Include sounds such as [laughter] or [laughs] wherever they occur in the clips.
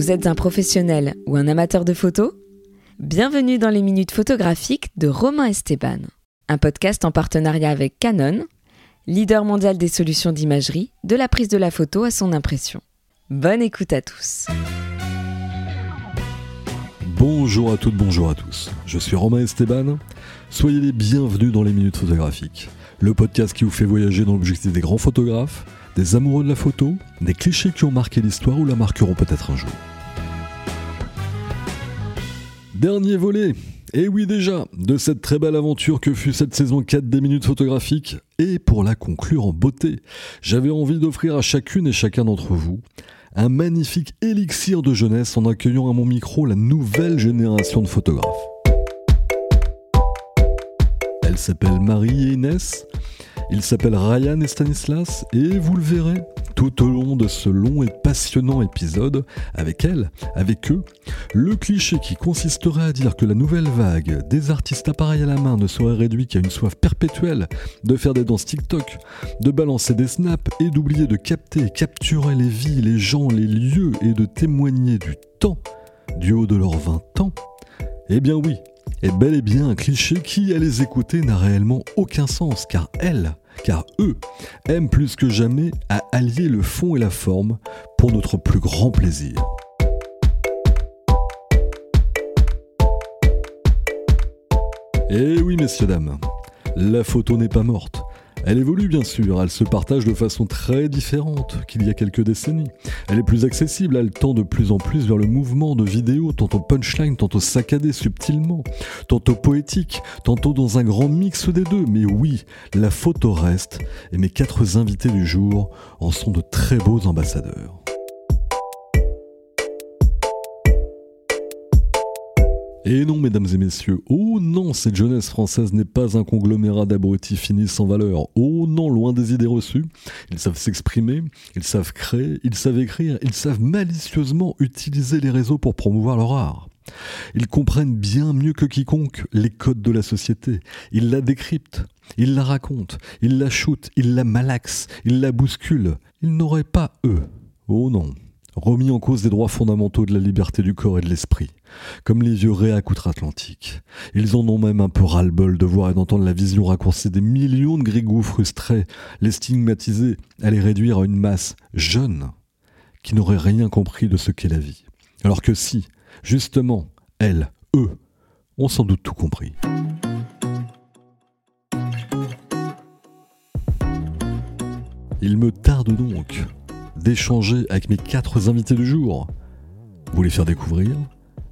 Vous êtes un professionnel ou un amateur de photos? Bienvenue dans les minutes photographiques de Romain Esteban, un podcast en partenariat avec Canon, leader mondial des solutions d'imagerie, de la prise de la photo à son impression. Bonne écoute à tous. Bonjour à toutes, bonjour à tous. Je suis Romain Esteban. Soyez les bienvenus dans les minutes photographiques, le podcast qui vous fait voyager dans l'objectif des grands photographes, des amoureux de la photo, des clichés qui ont marqué l'histoire ou la marqueront peut-être un jour. Dernier volet, et oui déjà, de cette très belle aventure que fut cette saison 4 des minutes photographiques, et pour la conclure en beauté, j'avais envie d'offrir à chacune et chacun d'entre vous un magnifique élixir de jeunesse en accueillant à mon micro la nouvelle génération de photographes. Elle s'appelle Marie et Inès, il s'appelle Ryan et Stanislas, et vous le verrez tout au long de ce long et passionnant épisode, avec elle, avec eux, le cliché qui consisterait à dire que la nouvelle vague des artistes appareils à la main ne serait réduit qu'à une soif perpétuelle de faire des danses TikTok, de balancer des snaps et d'oublier de capter et capturer les vies, les gens, les lieux et de témoigner du temps du haut de leurs 20 ans, eh bien oui, est bel et bien un cliché qui, à les écouter, n'a réellement aucun sens, car elles, car eux, aiment plus que jamais à allier le fond et la forme pour notre plus grand plaisir. Eh oui, messieurs, dames, la photo n'est pas morte. Elle évolue bien sûr, elle se partage de façon très différente qu'il y a quelques décennies. Elle est plus accessible, elle tend de plus en plus vers le mouvement de vidéo, tantôt punchline, tantôt saccadé subtilement, tantôt poétique, tantôt dans un grand mix des deux. Mais oui, la photo reste, et mes quatre invités du jour en sont de très beaux ambassadeurs. Et non, mesdames et messieurs, oh non, cette jeunesse française n'est pas un conglomérat d'abrutis finis sans valeur. Oh non, loin des idées reçues. Ils savent s'exprimer, ils savent créer, ils savent écrire, ils savent malicieusement utiliser les réseaux pour promouvoir leur art. Ils comprennent bien mieux que quiconque les codes de la société. Ils la décryptent, ils la racontent, ils la shootent, ils la malaxent, ils la bousculent. Ils n'auraient pas, eux, oh non, remis en cause des droits fondamentaux de la liberté du corps et de l'esprit, comme les vieux réacs outre-Atlantique. Ils en ont même un peu ras-le-bol de voir et d'entendre la vision raccourcie des millions de grigous frustrés, les stigmatiser, à les réduire à une masse jeune, qui n'aurait rien compris de ce qu'est la vie. Alors que si, justement, elles, eux, ont sans doute tout compris. Il me tarde donc d'échanger avec mes quatre invités du jour. Vous les faire découvrir,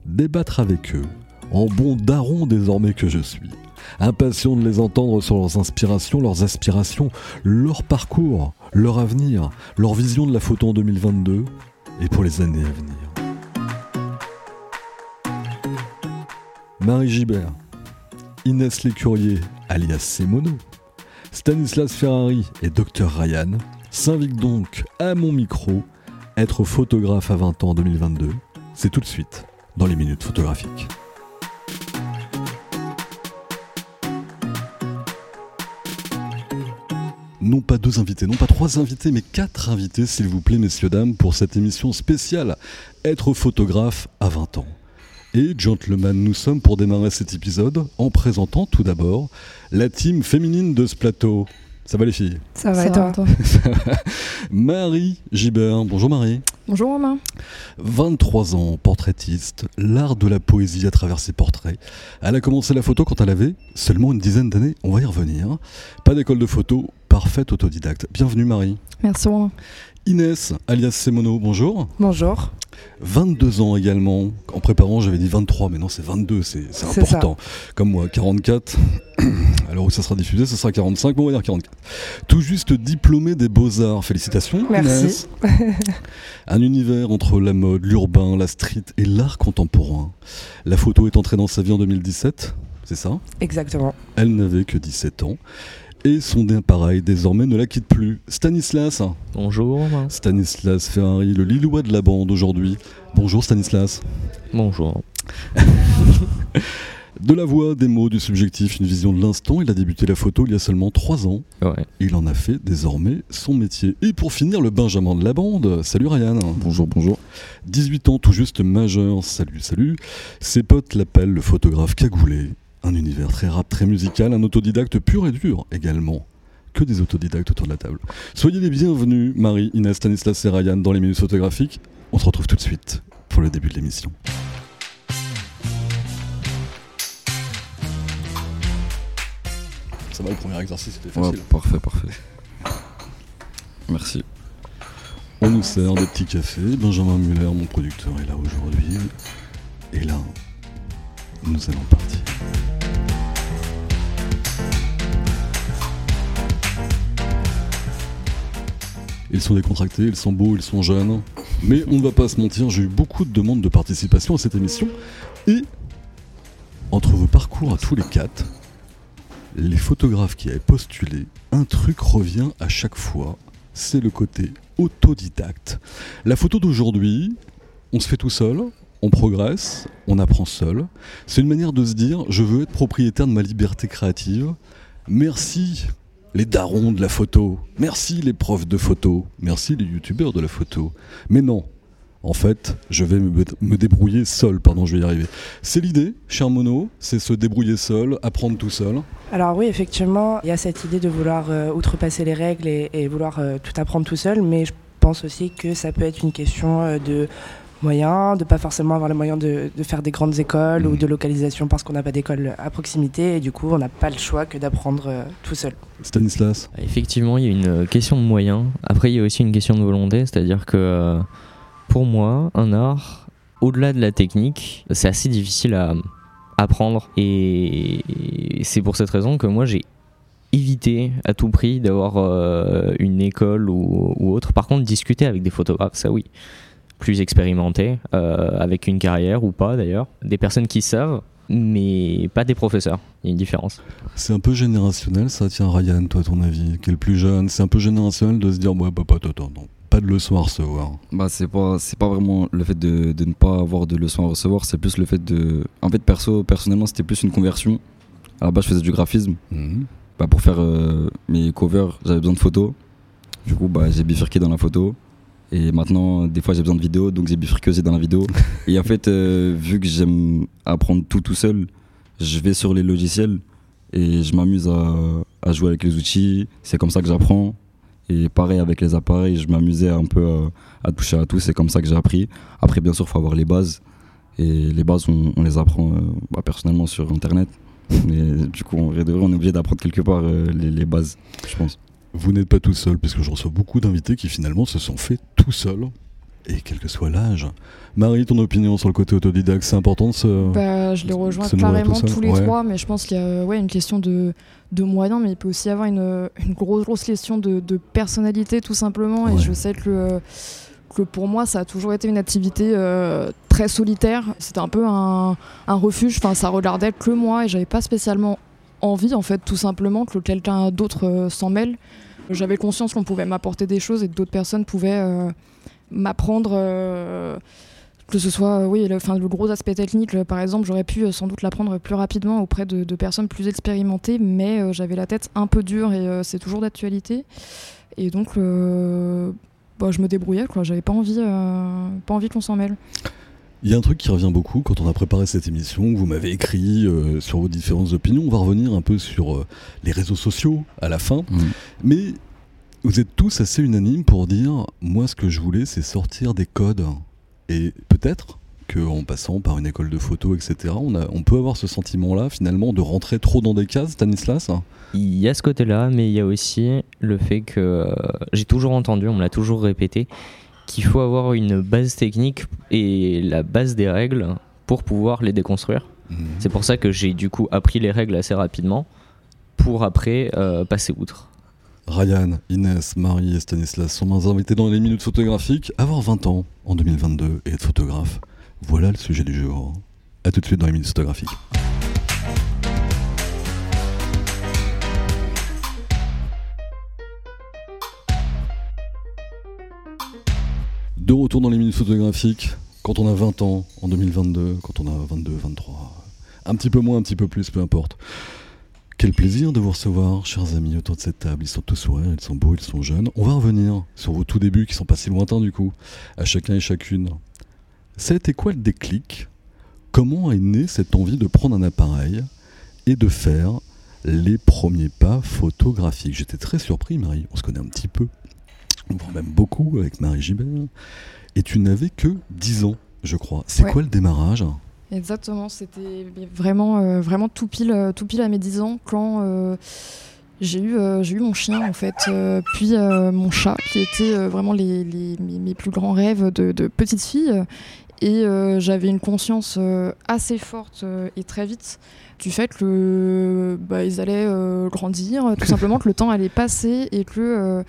débattre avec eux, en bon daron désormais que je suis. Impatient de les entendre sur leurs inspirations, leurs aspirations, leur parcours, leur avenir, leur vision de la photo en 2022 et pour les années à venir. Marie Gibert, Inès Lécurier, alias Semono, Stanislas Ferrari et Dr Ryan s'invite donc à mon micro, être photographe à 20 ans en 2022. C'est tout de suite dans les minutes photographiques. non pas deux invités, non pas trois invités, mais quatre invités, s'il vous plaît, messieurs, dames, pour cette émission spéciale Être photographe à 20 ans. Et gentlemen, nous sommes pour démarrer cet épisode en présentant tout d'abord la team féminine de ce plateau. Ça va les filles Ça va et toi, [laughs] Marie Gibert. Bonjour Marie. Bonjour Romain. 23 ans, portraitiste, l'art de la poésie à travers ses portraits. Elle a commencé la photo quand elle avait seulement une dizaine d'années, on va y revenir. Pas d'école de photo, parfaite autodidacte. Bienvenue Marie. Merci Romain. Inès, alias Semono, bonjour. Bonjour. 22 ans également. En préparant, j'avais dit 23, mais non, c'est 22, c'est important. Comme moi, 44. [clears throat] Alors où ça sera diffusé, ça sera 45, bon, on va dire 44. Tout juste diplômé des Beaux-Arts. Félicitations. Merci. [laughs] Un univers entre la mode, l'urbain, la street et l'art contemporain. La photo est entrée dans sa vie en 2017, c'est ça? Exactement. Elle n'avait que 17 ans et son appareil désormais ne la quitte plus. Stanislas. Bonjour. Stanislas Ferrari, le Lillois de la bande aujourd'hui. Bonjour Stanislas. Bonjour. [laughs] De la voix, des mots, du subjectif, une vision de l'instant, il a débuté la photo il y a seulement 3 ans. Ouais. Il en a fait désormais son métier. Et pour finir, le Benjamin de la bande. Salut Ryan. Bonjour, bonjour. 18 ans tout juste majeur. Salut, salut. Ses potes l'appellent le photographe cagoulé. Un univers très rap, très musical, un autodidacte pur et dur également. Que des autodidactes autour de la table. Soyez les bienvenus, Marie, Inès, Stanislas et Ryan, dans les minutes photographiques. On se retrouve tout de suite pour le début de l'émission. Ça va, le premier exercice c'était Ouais, parfait, parfait. Merci. On nous sert des petits cafés. Benjamin Muller, mon producteur, est là aujourd'hui. Et là, nous allons partir. Ils sont décontractés, ils sont beaux, ils sont jeunes. Mais on ne va pas se mentir, j'ai eu beaucoup de demandes de participation à cette émission. Et entre vos parcours à tous les quatre, les photographes qui avaient postulé, un truc revient à chaque fois, c'est le côté autodidacte. La photo d'aujourd'hui, on se fait tout seul, on progresse, on apprend seul. C'est une manière de se dire, je veux être propriétaire de ma liberté créative. Merci les darons de la photo, merci les profs de photo, merci les youtubeurs de la photo. Mais non, en fait, je vais me, débrouiller seul, pardon, je vais y arriver. C'est l'idée, cher Mono, c'est se débrouiller seul, apprendre tout seul. Alors oui, effectivement, il y a cette idée de vouloir euh, outrepasser les règles et, et vouloir euh, tout apprendre tout seul, mais je pense aussi que ça peut être une question euh, de moyens, de pas forcément avoir les moyens de, de faire des grandes écoles ou Mhm. de localisation parce qu'on n'a pas d'école à proximité et du coup on n'a pas le choix que d'apprendre euh, tout seul. Stanislas, Effectivement, il y a une question de moyens. Après, il y a aussi une question de volonté, c'est-à-dire que euh, pour moi, un art, au-delà de la technique, c'est assez difficile à apprendre. Et c'est pour cette raison que moi, j'ai évité à tout prix d'avoir euh, une école ou, ou autre. Par contre, discuter avec des photographes, ça oui, plus expérimentés, euh, avec une carrière ou pas d'ailleurs, des personnes qui savent, mais pas des professeurs. Il y a une différence. c'est un peu générationnel ça, tiens Ryan, toi ton avis, qui est le plus jeune, c'est un peu générationnel de se dire, ouais, papa, attends, non, pas de leçon à recevoir. Bah, c'est pas, c'est pas vraiment le fait de, de ne pas avoir de leçons à recevoir, c'est plus le fait de. En fait, perso, personnellement, c'était plus une conversion. À la base, je faisais du graphisme. Mhm. Bah, pour faire euh, mes covers, j'avais besoin de photos. Du coup, bah, j'ai bifurqué dans la photo. Et maintenant, des fois, j'ai besoin de vidéos, donc j'ai bifurqué dans la vidéo. [laughs] et en fait, euh, vu que j'aime apprendre tout tout seul, je vais sur les logiciels et je m'amuse à, à jouer avec les outils. C'est comme ça que j'apprends. Et pareil avec les appareils, je m'amusais un peu à, à toucher à tout. C'est comme ça que j'ai appris. Après, bien sûr, il faut avoir les bases. Et les bases, on, on les apprend euh, bah, personnellement sur Internet. Mais du coup, vrai, on est obligé d'apprendre quelque part euh, les, les bases, je pense. Vous n'êtes pas tout seul, puisque je reçois beaucoup d'invités qui finalement se sont faits tout seuls, et quel que soit l'âge. Marie, ton opinion sur le côté autodidacte, c'est important de se... Bah, je les rejoins carrément tous les ouais. trois, mais je pense qu'il y a ouais, une question de, de moyens, mais il peut aussi y avoir une, une grosse, grosse question de, de personnalité, tout simplement. Ouais. Et je sais que, que pour moi, ça a toujours été une activité euh, très solitaire. C'était un peu un, un refuge, enfin, ça regardait que moi, et j'avais pas spécialement envie, en fait, tout simplement, que quelqu'un d'autre euh, s'en mêle. J'avais conscience qu'on pouvait m'apporter des choses et que d'autres personnes pouvaient euh, m'apprendre. euh, que ce soit, oui, le, le gros aspect technique, par exemple, j'aurais pu sans doute l'apprendre plus rapidement auprès de, personnes plus expérimentées, mais j'avais la tête un peu dure et c'est toujours d'actualité. Et donc, bah, je me débrouillais, quoi. J'avais pas envie, pas envie qu'on s'en mêle. Il y a un truc qui revient beaucoup quand on a préparé cette émission, vous m'avez écrit euh, sur vos différentes opinions, on va revenir un peu sur euh, les réseaux sociaux à la fin, Mm. mais vous êtes tous assez unanimes pour dire, moi ce que je voulais c'est sortir des codes, et peut-être qu'en passant par une école de photo, etc., on, a, on peut avoir ce sentiment-là finalement de rentrer trop dans des cases, Stanislas? Il y a ce côté-là, mais il y a aussi le fait que euh, j'ai toujours entendu, on me l'a toujours répété, qu'il faut avoir une base technique et la base des règles pour pouvoir les déconstruire. C'est pour ça que j'ai du coup appris les règles assez rapidement pour après euh, passer outre. Ryan, Inès, Marie et Stanislas sont mes invités dans les minutes photographiques. Avoir 20 ans en 2022 et être photographe, voilà le sujet du jour. A tout de suite dans les minutes photographiques. De retour dans les minutes photographiques, quand on a 20 ans en 2022, quand on a 22, 23, Un petit peu moins, un petit peu plus, peu importe. Quel plaisir de vous recevoir, chers amis, autour de cette table. Ils sont tous sourires, ils sont beaux, ils sont jeunes. On va revenir sur vos tout débuts qui sont pas si lointains du coup, à chacun et chacune. Ça a été quoi le déclic? Comment est née cette envie de prendre un appareil et de faire les premiers pas photographiques? J'étais très surpris, Marie. On se connaît un petit peu, voire même beaucoup avec Marie Gibert. Et tu n'avais que 10 ans, je crois. C'est Ouais. quoi le démarrage? Exactement, c'était vraiment, euh, vraiment tout, pile, euh, tout pile à mes 10 ans quand euh, j'ai eu, euh, j'ai eu mon chien en fait, puis mon chat qui étaient vraiment les, les- mes, mes plus grands rêves de, de petite fille. Et j'avais une conscience assez forte et très vite du fait que bah, ils allaient grandir, tout simplement que le temps allait passer et que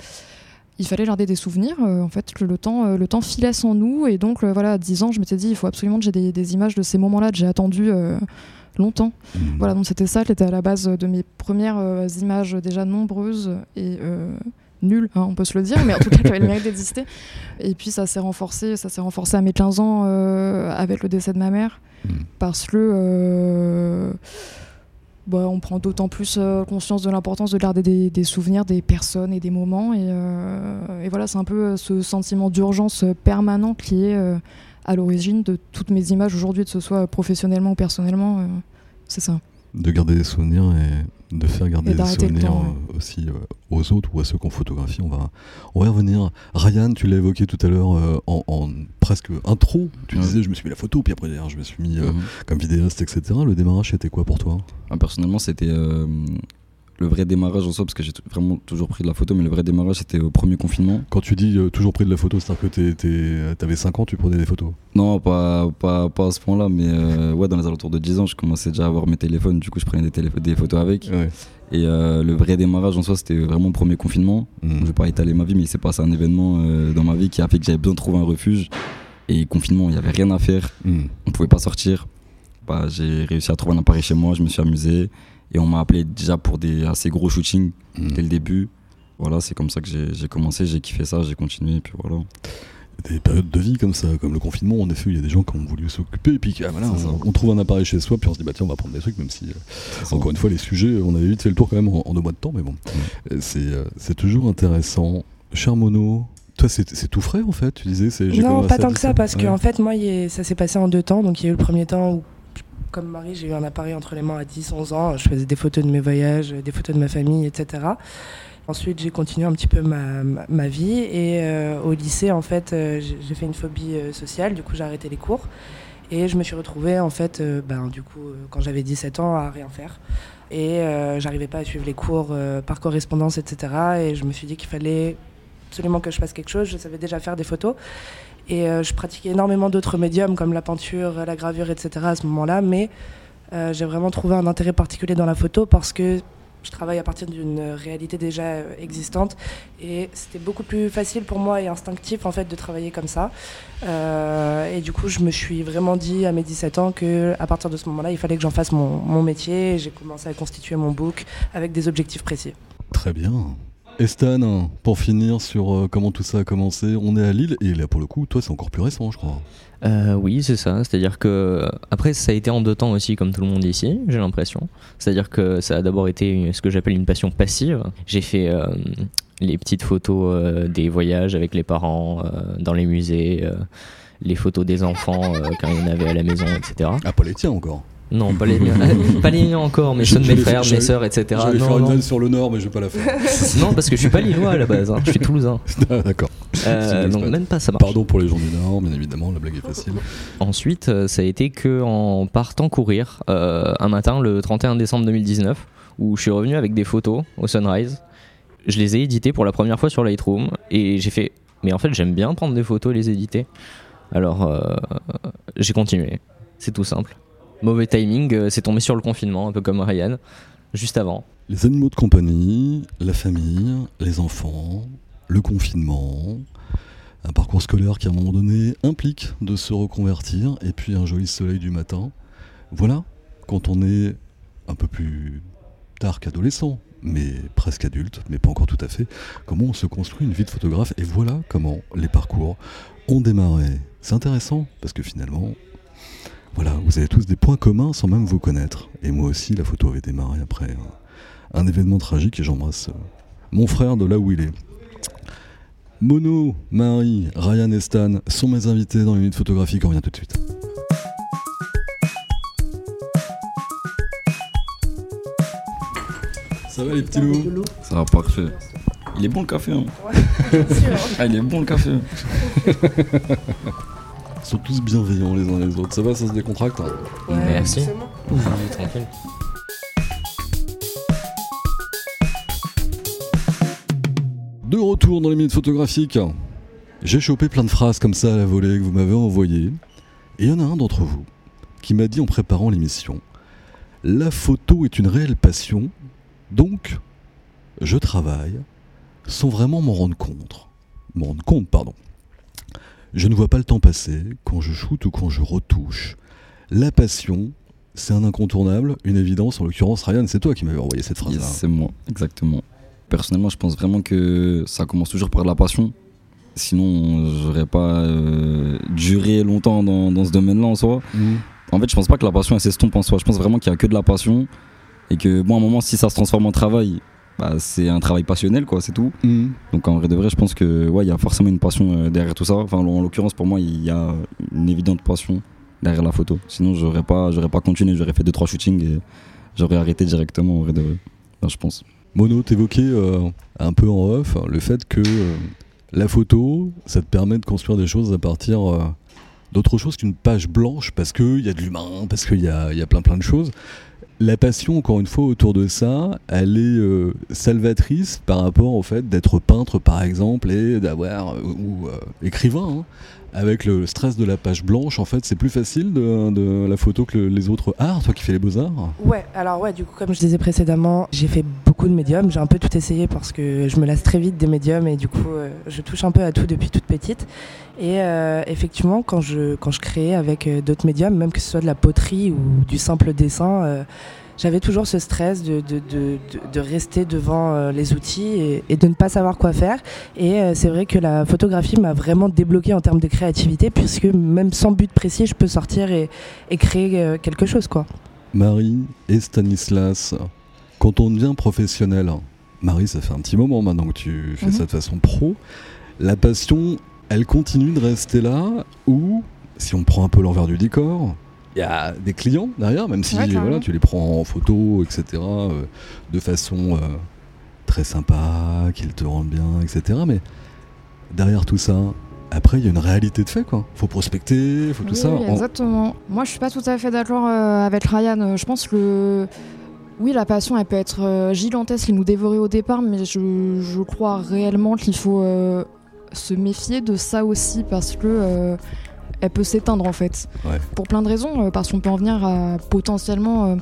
il fallait garder des souvenirs. euh, en fait, que le temps, euh, le temps filait sans nous et donc euh, voilà, à 10 ans, je m'étais dit il faut absolument que j'ai des, des images de ces moments-là que j'ai attendu longtemps. Hmm. Voilà, donc c'était ça qui était à la base de mes premières images déjà nombreuses et nulles, hein, on peut se le dire, mais en tout cas qui avaient le mérite d'exister. Et puis ça s'est renforcé, ça s'est renforcé à mes 15 ans euh, avec le décès de ma mère, Mm. parce que euh, bah, on prend d'autant plus euh, conscience de l'importance de garder des, souvenirs des personnes et des moments. Et, euh, voilà, c'est un peu euh, ce sentiment d'urgence permanent qui est à l'origine de toutes mes images aujourd'hui, que ce soit professionnellement ou personnellement. c'est ça. De garder des souvenirs et de faire garder des souvenirs temps, euh, aussi euh, aux autres ou à ceux qu'on photographie. On va, on va y revenir. Ryan, tu l'as évoqué tout à l'heure euh, en, en presque intro. Tu Ouais. disais, je me suis mis la photo, puis après je me suis mis euh, Mhm. comme vidéaste, etc. Le démarrage, c'était quoi pour toi? Ah, personnellement, c'était euh, le vrai démarrage en soi, parce que j'ai vraiment toujours pris de la photo, mais le vrai démarrage, c'était au premier confinement. Quand tu dis euh, toujours pris de la photo, c'est-à-dire que t'avais 5 ans, tu prenais des photos? Non, pas, pas, pas à ce point-là, mais euh, ouais, dans les alentours de 10 ans, je commençais déjà à avoir mes téléphones, du coup, je prenais des, des photos avec. Ouais. Et euh, le vrai démarrage en soi, c'était vraiment le premier confinement. Mhm. Je vais pas étaler ma vie, mais il s'est passé un événement dans ma vie qui a fait que j'avais besoin de trouver un refuge. Et confinement, il n'y avait rien à faire, Mhm. on pouvait pas sortir. Bah, j'ai réussi à trouver un appareil chez moi, je me suis amusé. Et on m'a appelé déjà pour des assez gros shootings Mhm. dès le début. Voilà, c'est comme ça que j'ai commencé, j'ai kiffé ça, j'ai continué, et puis voilà. Des périodes de vie comme ça, comme le confinement, en effet, il y a des gens qui ont voulu s'occuper, et puis ah, voilà, on, on trouve un appareil chez soi, puis on se dit, bah tiens, on va prendre des trucs, même si, euh, ça. encore une fois, les sujets, on avait vite fait le tour quand même en, en deux mois de temps, mais bon, Euh, c'est euh, c'est toujours intéressant. Cher Mono, toi, c'est c'est tout frais en fait, tu disais Non, pas tant que ça, parce que Ouais. en fait, moi, y ça s'est passé en deux temps. Donc, il y a eu le premier temps où, comme Marie, j'ai eu un appareil entre les mains à 10, 11 ans. Je faisais des photos de mes voyages, des photos de ma famille, etc. Ensuite, j'ai continué un petit peu ma, ma, vie. Et euh, au lycée, en fait, euh, j'ai fait une phobie euh, sociale. Du coup, j'ai arrêté les cours. Et je me suis retrouvée, en fait, ben, du coup, quand j'avais 17 ans, à rien faire. Et euh, j'arrivais pas à suivre les cours par correspondance, etc. Et je me suis dit qu'il fallait absolument que je fasse quelque chose. Je savais déjà faire des photos. Et euh, je pratiquais énormément d'autres médiums comme la peinture, la gravure, etc. à ce moment-là. Mais euh, j'ai vraiment trouvé un intérêt particulier dans la photo parce que je travaille à partir d'une réalité déjà euh, existante. Et c'était beaucoup plus facile pour moi et instinctif en fait de travailler comme ça. Et du coup, je me suis vraiment dit à mes 17 ans que à partir de ce moment-là, il fallait que j'en fasse mon, mon métier. J'ai commencé à constituer mon book avec des objectifs précis. Très bien. Estan, pour finir sur euh, comment tout ça a commencé, on est à Lille, et là pour le coup, toi c'est encore plus récent, je crois. Euh, oui, c'est ça. C'est-à-dire que après, ça a été en deux temps aussi, comme tout le monde ici, j'ai l'impression. C'est-à-dire que ça a d'abord été une- ce que j'appelle une passion passive. J'ai fait euh, les petites photos euh, des voyages avec les parents dans les musées, les photos des enfants quand il y en avait à la maison, etc. Ah, pas les tiens encore. Non, pas les miens, [laughs] pas les miens encore, mais Je- ceux de je mes frères, de mes sœurs, etc. J'allais faire Non, une non. vanne sur le Nord, mais je vais pas la faire. [laughs] non, parce que je suis pas lillois à la base, hein. je suis toulousain. [laughs] Ah, D'accord. Euh, donc exprès. même pas ça marche. Pardon pour les gens du Nord, bien évidemment, la blague est facile. Ensuite, euh, ça a été que en partant courir euh, un matin, le 31 décembre 2019, où je suis revenu avec des photos au sunrise. Je les ai éditées pour la première fois sur Lightroom et j'ai fait, mais en fait j'aime bien prendre des photos et les éditer. Alors euh, j'ai continué. C'est tout simple. Mauvais timing, euh, c'est tombé sur le confinement, un peu comme Ryan, juste avant. Les animaux de compagnie, la famille, les enfants, le confinement, un parcours scolaire qui à un moment donné implique de se reconvertir, et puis un joli soleil du matin. Voilà, quand on est un peu plus tard qu'adolescent, mais presque adulte, mais pas encore tout à fait, comment on se construit une vie de photographe, et voilà comment les parcours ont démarré. C'est intéressant, parce que finalement, Voilà, vous avez tous des points communs sans même vous connaître. Et moi aussi, la photo avait démarré après un, un événement tragique et j'embrasse euh, mon frère de là où il est. Mono, Marie, Ryan et Stan sont mes invités dans les minutes photographiques. On revient tout de suite. Ça va les petits loups? Ça va parfait. Il est bon le café, hein? [laughs] Ah, il est bon le café. [laughs] Sont tous bienveillants les uns les autres. Ça va, ça se décontracte hein Merci. tranquille. De retour dans les minutes photographiques. J'ai chopé plein de phrases comme ça à la volée que vous m'avez envoyées. Et il y en a un d'entre vous qui m'a dit en préparant l'émission La photo est une réelle passion, donc je travaille sans vraiment m'en rendre compte. M'en rendre compte, pardon. Je ne vois pas le temps passer quand je shoote ou quand je retouche. La passion, c'est un incontournable, une évidence. En l'occurrence, Ryan, c'est toi qui m'avais envoyé cette phrase-là. Yes, c'est moi, exactement. Personnellement, je pense vraiment que ça commence toujours par de la passion. Sinon, j'aurais pas euh, duré longtemps dans, dans ce domaine-là en soi. Mhm. En fait, je pense pas que la passion s'estompe en soi. Je pense vraiment qu'il y a que de la passion et que bon, à un moment, si ça se transforme en travail, bah, c'est un travail passionnel, quoi, c'est tout. Mhm. Donc en vrai de vrai, je pense que ouais, il y a forcément une passion euh, derrière tout ça. Enfin, en l'occurrence, pour moi, il y a une évidente passion derrière la photo. Sinon, j'aurais pas, j'aurais pas continué. J'aurais fait deux trois shootings et j'aurais arrêté directement en vrai de vrai. Enfin, je pense. Mono, t'évoquais euh, un peu en off le fait que euh, la photo, ça te permet de construire des choses à partir euh, d'autre chose qu'une page blanche parce qu'il y a de l'humain, parce qu'il y a, y a plein plein de choses. La passion, encore une fois, autour de ça, elle est euh, salvatrice par rapport au fait d'être peintre, par exemple, et d'avoir, euh, ou euh, écrivain, hein. Avec le stress de la page blanche, en fait, c'est plus facile de, la photo que le- les autres arts, toi qui fais les beaux-arts Ouais, alors ouais, du coup, comme je disais précédemment, j'ai fait beaucoup de médiums. J'ai un peu tout essayé parce que je me lasse très vite des médiums et du coup, euh, je touche un peu à tout depuis toute petite. Et euh, effectivement, quand je, quand je avec euh, d'autres médiums, même que ce soit de la poterie ou du simple dessin, j'avais toujours ce stress de, de, de, de- de rester devant euh, les outils et, et de ne pas savoir quoi faire. Et euh, c'est vrai que la photographie m'a vraiment débloqué en termes de créativité, puisque même sans but précis, je peux sortir et, et créer euh, quelque chose, quoi. Marie et Stanislas, quand on devient professionnel, Marie, ça fait un petit moment maintenant que tu fais Mhm. ça de façon pro, la passion, elle continue de rester là ou, si on prend un peu l'envers du décor, il y a des clients derrière, même si Ouais, voilà, tu les prends en photo, etc., euh, de façon euh, très sympa, qu'ils te rendent bien, etc. Mais derrière tout ça, après, il y a une réalité de fait, quoi. Faut prospecter, faut tout Oui, ça. oui, exactement. Moi, je suis pas tout à fait d'accord euh, avec Ryan. Je pense que le... oui, la passion, elle peut être gigantesque et nous dévorer au départ, mais je, je crois réellement qu'il faut se méfier de ça aussi parce que elle peut s'éteindre en fait. Ouais. Pour plein de raisons, euh, parce qu'on peut en venir à potentiellement euh,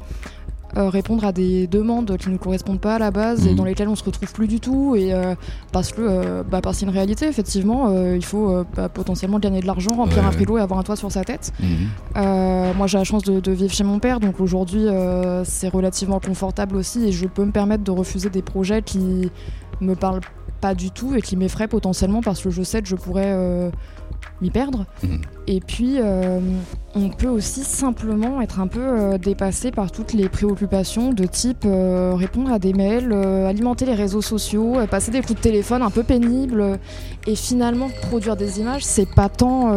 euh, répondre à des demandes qui ne correspondent pas à la base et Mhm. dans lesquelles on se retrouve plus du tout et euh, parce que euh, bah, parce une réalité effectivement euh, il faut bah, potentiellement gagner de l'argent remplir Ouais, un ouais. frigo et avoir un toit sur sa tête Mhm. moi j'ai la chance de, de vivre chez mon père donc aujourd'hui c'est relativement confortable aussi et je peux me permettre de refuser des projets qui me parlent pas du tout et qui m'effraient potentiellement parce que je sais que je pourrais m'y perdre Mhm. et puis euh, on peut aussi simplement être un peu euh, dépassé par toutes les préoccupations de type euh, répondre à des mails, alimenter les réseaux sociaux, passer des coups de téléphone un peu pénibles et finalement produire des images c'est pas tant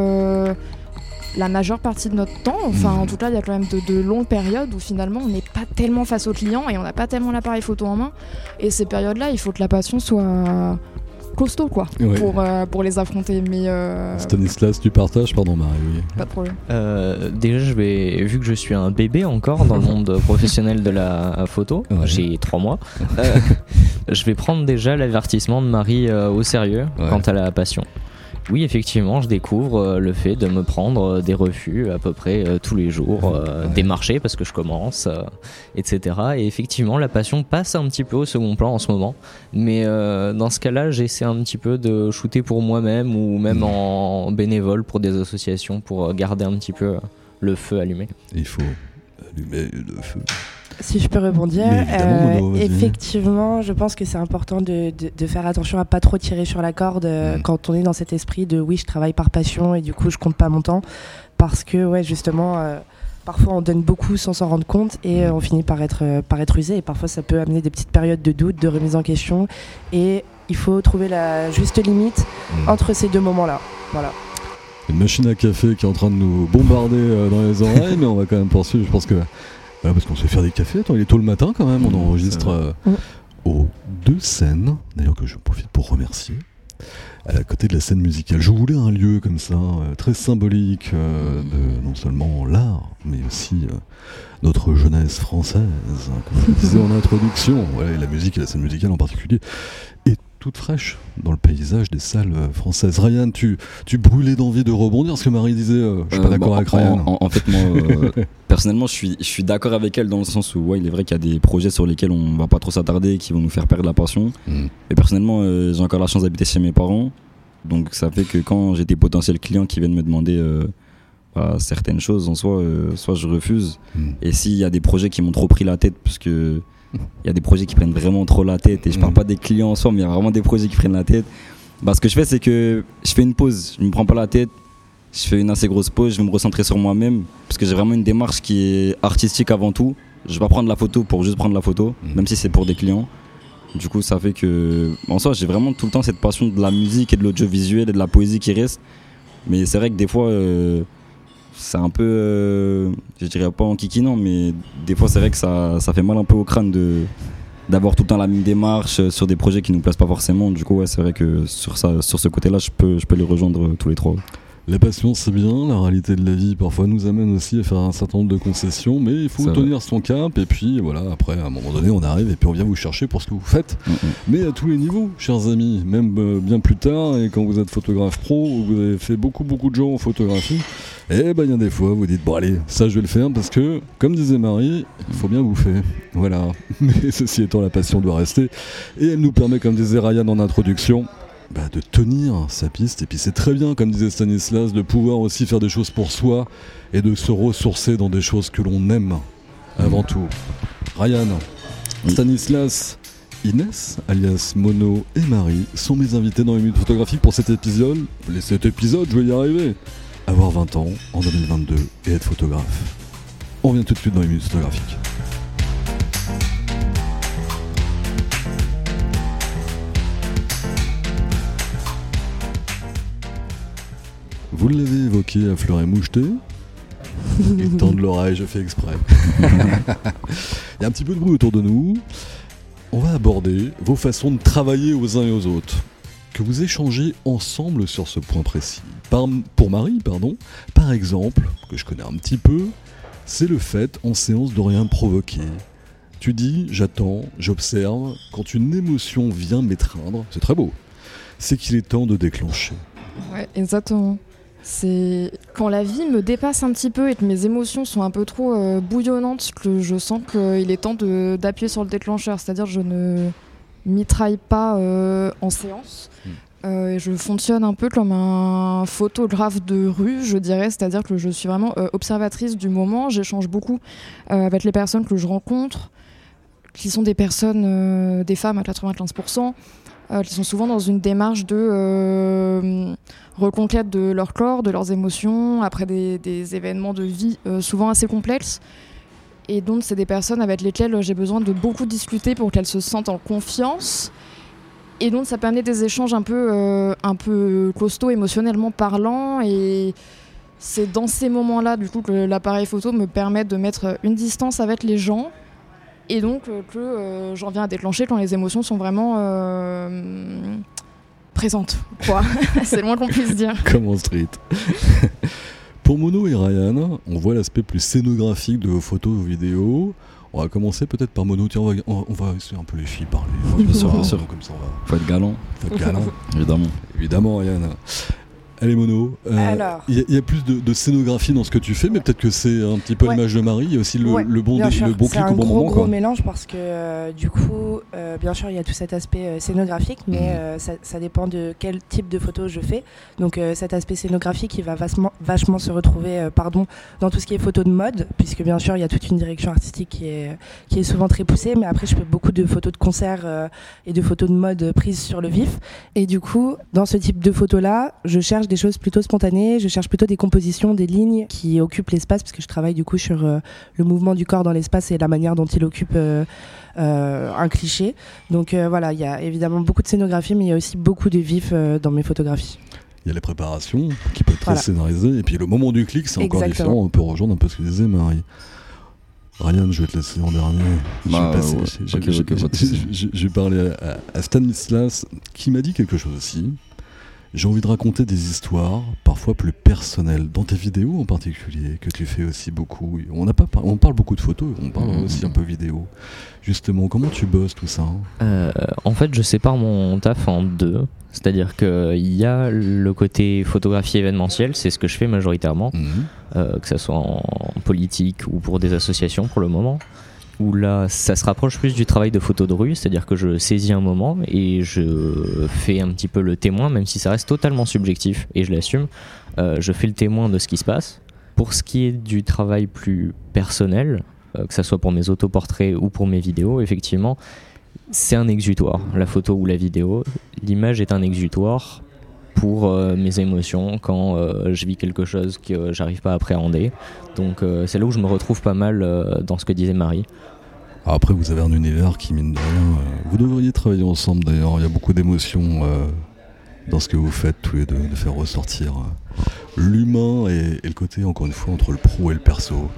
la majeure partie de notre temps. Enfin, en tout cas, il y a quand même de, de longues périodes où finalement on n'est pas tellement face au client et on n'a pas tellement l'appareil photo en main. Et ces périodes-là, il faut que la passion soit costaud, quoi, Ouais. pour, euh, pour les affronter. Mais euh, Stanislas, tu partages Pardon, Marie, oui. pas de problème. Euh, déjà, je vais, vu que je suis un bébé encore dans le monde [laughs] professionnel de la photo, Ouais. j'ai trois mois, [laughs] euh, je vais prendre déjà l'avertissement de Marie euh, au sérieux Ouais. quant à la passion. Oui, effectivement, je découvre euh, le fait de me prendre euh, des refus à peu près euh, tous les jours, euh, Ouais. des marchés parce que je commence, euh, etc. Et effectivement, la passion passe un petit peu au second plan en ce moment. Mais euh, dans ce cas-là, j'essaie un petit peu de shooter pour moi-même ou même Mhm. en bénévole pour des associations pour garder un petit peu le feu allumé. Il faut allumer le feu. Si je peux rebondir, Mono, vas-y. effectivement, je pense que c'est important de, de- de faire attention à pas trop tirer sur la corde euh, Mm. quand on est dans cet esprit de oui, je travaille par passion et du coup, je compte pas mon temps. Parce que, ouais, justement, euh, parfois on donne beaucoup sans s'en rendre compte et euh, on finit par être, euh, par être usé. Et parfois, ça peut amener des petites périodes de doute, de remise en question. Et il faut trouver la juste limite Mm. entre ces deux moments-là. Voilà. Une machine à café qui est en train de nous bombarder euh, dans les oreilles, mais on va quand même poursuivre. Je pense que. Voilà, parce qu'on sait faire des cafés. Attends, il est tôt le matin quand même. On enregistre euh, aux deux scènes. D'ailleurs, que je profite pour remercier. À côté de la scène musicale. Je voulais un lieu comme ça, euh, très symbolique euh, de non seulement l'art, mais aussi notre jeunesse française, hein, comme je le disais en introduction. Voilà, et la musique et la scène musicale en particulier est toute fraîche dans le paysage des salles euh, françaises. Ryan, tu, tu brûlais d'envie de rebondir, ce que Marie disait, euh, je suis pas Euh, d'accord bah, avec Ryan. en- en fait, moi, euh, personnellement, je suis, je suis d'accord avec elle dans le sens où, ouais, il est vrai qu'il y a des projets sur lesquels on va pas trop s'attarder, qui vont nous faire perdre la passion. Mm. Et personnellement, j'ai encore la chance d'habiter chez mes parents. Donc ça fait que quand j'ai des potentiels clients qui viennent me demander bah, certaines choses, en soi, soit je refuse. Mm. Et s'il y a des projets qui m'ont trop pris la tête, parce que il y a des projets qui prennent vraiment trop la tête, et je parle Mm. pas des clients en soi, mais il y a vraiment des projets qui prennent la tête. Bah, ce que je fais, c'est que je fais une pause, je me prends pas la tête, je fais une assez grosse pause, je vais me recentrer sur moi-même, parce que j'ai vraiment une démarche qui est artistique avant tout. Je vais pas prendre la photo pour juste prendre la photo, Mm. même si c'est pour des clients. Du coup, ça fait que, en soi, j'ai vraiment tout le temps cette passion de la musique et de l'audiovisuel et de la poésie qui reste. Mais c'est vrai que des fois, euh, c'est un peu, euh, je dirais pas en kikinant, mais des fois, c'est vrai que ça, ça fait mal un peu au crâne de d'avoir tout le temps la même démarche euh, sur des projets qui nous plaisent pas forcément. Du coup, ouais, c'est vrai que sur ça, sur ce côté-là, je peux, je peux les rejoindre euh, tous les trois. La passion, c'est bien. La réalité de la vie, parfois, nous amène aussi à faire un certain nombre de concessions, mais il faut tenir son cap. Et puis, voilà, après, à un moment donné, on arrive et puis on vient vous chercher pour ce que vous faites. Mm. Mais à tous les niveaux, chers amis, même euh, bien plus tard, et quand vous êtes photographe pro, ou vous avez fait beaucoup, beaucoup de gens en photographie, et ben, il y a des fois, vous dites, bon, allez, ça, je vais le faire parce que, comme disait Marie, il faut bien bouffer. Voilà. [laughs] Mais ceci étant, la passion doit rester. Et elle nous permet, comme disait Ryan en introduction, bah, de tenir sa piste. Et puis c'est très bien, comme disait Stanislas, de pouvoir aussi faire des choses pour soi et de se ressourcer dans des choses que l'on aime avant tout. Ryan, Oui. Stanislas, Inès, alias Mono et Marie, sont mes invités dans les minutes photographiques pour cet épisode. Et cet épisode, je vais y arriver. Avoir 20 ans en 2022 et être photographe. On vient tout de suite dans les minutes photographiques. Vous l'avez évoqué à fleur et moucheté. Il tend de l'oreille, je fais exprès. [laughs] Il y a un petit peu de bruit autour de nous. On va aborder vos façons de travailler aux uns et aux autres. Que vous échangez ensemble sur ce point précis. Pour Marie, pardon, par exemple, que je connais un petit peu, c'est le fait en séance de rien provoquer. Tu dis, j'attends, j'observe, quand une émotion vient m'étreindre, c'est très beau, c'est qu'il est temps de déclencher. Ouais, exactement. C'est quand la vie me dépasse un petit peu et que mes émotions sont un peu trop euh, bouillonnantes que je sens qu'il est temps d'appuyer sur le déclencheur. C'est-à-dire je ne mitraille pas euh, en séance. Mm. Euh, je fonctionne un peu comme un photographe de rue, je dirais, c'est-à-dire que je suis vraiment euh, observatrice du moment. J'échange beaucoup euh, avec les personnes que je rencontre, qui sont des personnes, des femmes à 95%, euh, qui sont souvent dans une démarche de reconquête de leur corps, de leurs émotions, après des, des événements de vie souvent assez complexes. Et donc, c'est des personnes avec lesquelles j'ai besoin de beaucoup discuter pour qu'elles se sentent en confiance. Et donc, ça amener des échanges un peu, euh, un peu costauds émotionnellement parlant. Et c'est dans ces moments-là, du coup, que l'appareil photo me permet de mettre une distance avec les gens. Et donc, euh, que euh, j'en viens à déclencher quand les émotions sont vraiment présentes. Quoi. [laughs] c'est le moins qu'on puisse dire. Comme en street. Pour Mono et Ryan, on voit l'aspect plus scénographique de vos photos, vos vidéos. On va commencer peut-être par Mono. Tiens, on va, on- on va laisser un peu les filles parler. Bien sûr, bien sûr. Comme ça, on va Faut être galant, faut être galant. [laughs] évidemment. Évidemment, Ryan. Allez Mono, euh, il y, a- il y a plus de, de scénographie dans ce que tu fais, mais peut-être que c'est un petit peu Ouais. l'image de Marie. Il y a aussi le, Ouais, le bon, dé- le bon c'est clic un au bon gros, moment. gros Quoi. mélange parce que euh, du coup, euh, bien sûr, il y a tout cet aspect scénographique, mais Mhm. ça, ça dépend de quel type de photo je fais. Donc cet aspect scénographique, il va vachement, vachement se retrouver, pardon, dans tout ce qui est photo de mode, puisque bien sûr, il y a toute une direction artistique qui est, qui est souvent très poussée. Mais après, je fais beaucoup de photos de concert euh, et de photos de mode prises sur le vif. Et du coup, dans ce type de photos-là, je cherche des choses plutôt spontanées, je cherche plutôt des compositions, des lignes qui occupent l'espace, parce que je travaille du coup sur euh, le mouvement du corps dans l'espace et la manière dont il occupe euh, euh, un cliché. Donc euh, voilà, il y a évidemment beaucoup de scénographie, mais il y a aussi beaucoup de vif euh, dans mes photographies. Il y a les préparations qui peuvent être très Voilà. scénarisées, et puis le moment du clic, c'est encore Exactement. différent. On peut rejoindre un peu ce que disait Marie. Ryan, je vais te laisser en dernier. Bah, ouais. j'ai- parlé à, à Stanislas qui m'a dit quelque chose aussi. J'ai envie de raconter des histoires, parfois plus personnelles, dans tes vidéos en particulier, que tu fais aussi beaucoup. On, n'a pas par- on parle beaucoup de photos, on parle Mhm. aussi un peu vidéo. Justement, comment tu bosses tout ça hein? Euh, en fait, je sépare mon taf en deux. C'est-à-dire qu'il y a le côté photographie événementielle, c'est ce que je fais majoritairement, Mhm. euh, que ce soit en politique ou pour des associations pour le moment. Où là, ça se rapproche plus du travail de photo de rue, c'est-à-dire que je saisis un moment et je fais un petit peu le témoin, même si ça reste totalement subjectif et je l'assume. Euh, je fais le témoin de ce qui se passe. Pour ce qui est du travail plus personnel, euh, que ce soit pour mes autoportraits ou pour mes vidéos, effectivement, c'est un exutoire, la photo ou la vidéo. L'image est un exutoire pour euh, mes émotions quand euh, je vis quelque chose que j'arrive pas à appréhender. Donc euh, c'est là où je me retrouve pas mal dans ce que disait Marie. Alors Après, vous avez un univers qui, mine de rien, vous devriez travailler ensemble d'ailleurs. Il y a beaucoup d'émotions dans ce que vous faites tous les deux, de faire ressortir l'humain et, et le côté, encore une fois, entre le pro et le perso.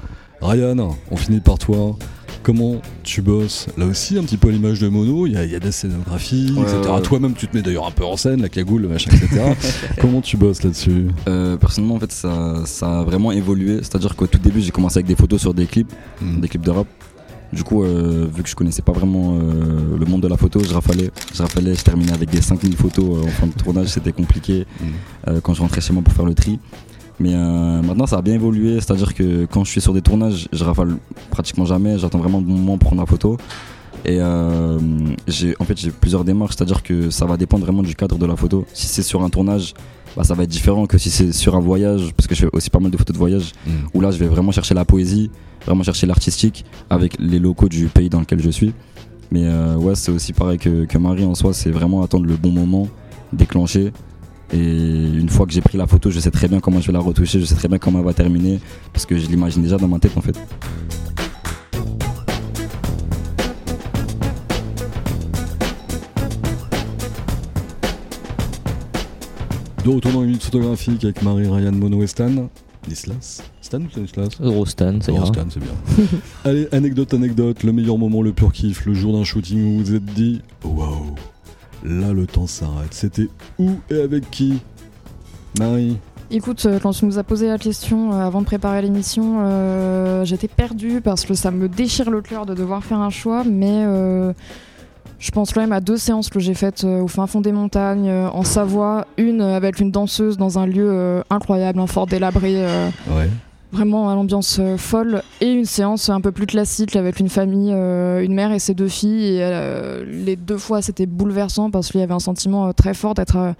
Ryan, on finit par toi. Comment tu bosses Là aussi, un petit peu à l'image de Mono, il y, a- il y a des scénographies, Ouais, etc. ouais. Toi-même, tu te mets d'ailleurs un peu en scène, la cagoule, le machin, etc. [laughs] Comment tu bosses là-dessus Euh, personnellement, en fait, ça, ça a vraiment évolué. C'est-à-dire qu'au tout début, j'ai commencé avec des photos sur des clips, Hmm. des clips de rap. Du coup, euh, vu que je connaissais pas vraiment euh, le monde de la photo, je rafalais. Je rafalais, je terminais avec des 5000 photos euh, en fin de tournage, c'était compliqué Hmm. quand je rentrais chez moi pour faire le tri. Mais euh, maintenant, ça a bien évolué. C'est-à-dire que quand je suis sur des tournages, je rafale pratiquement jamais. J'attends vraiment le bon moment pour prendre la photo. Et euh, j'ai, en fait, j'ai plusieurs démarches. C'est-à-dire que ça va dépendre vraiment du cadre de la photo. Si c'est sur un tournage, bah, ça va être différent que si c'est sur un voyage, parce que je fais aussi pas mal de photos de voyage, Hmm. où là, je vais vraiment chercher la poésie, vraiment chercher l'artistique avec les locaux du pays dans lequel je suis. Mais euh, ouais, c'est aussi pareil que, que Marie en soi, c'est vraiment attendre le bon moment, déclencher. Et une fois que j'ai pris la photo, je sais très bien comment je vais la retoucher, je sais très bien comment elle va terminer, parce que je l'imagine déjà dans ma tête en fait. De retour dans les minutes photographiques avec Marie, Ryan, Mono et Stan. Nislas Stan ou Stanislas Eurostan, ça Oh, ira. Stan, c'est bien. [laughs] Allez, anecdote, anecdote, le meilleur moment, le pur kiff, le jour d'un shooting où vous vous êtes dit Waouh, là le temps s'arrête. C'était où et avec qui Marie Écoute, euh, quand tu nous as posé la question euh, avant de préparer l'émission, euh, j'étais perdue parce que ça me déchire le cœur de devoir faire un choix, mais euh, je pense quand même à deux séances que j'ai faites au fin fond des montagnes, en Savoie, une avec une danseuse dans un lieu euh, incroyable, un fort délabré, Ouais. Vraiment à l'ambiance euh, folle, et une séance un peu plus classique avec une famille, euh, une mère et ses deux filles, et euh, les deux fois c'était bouleversant parce qu'il y avait un sentiment très fort d'être...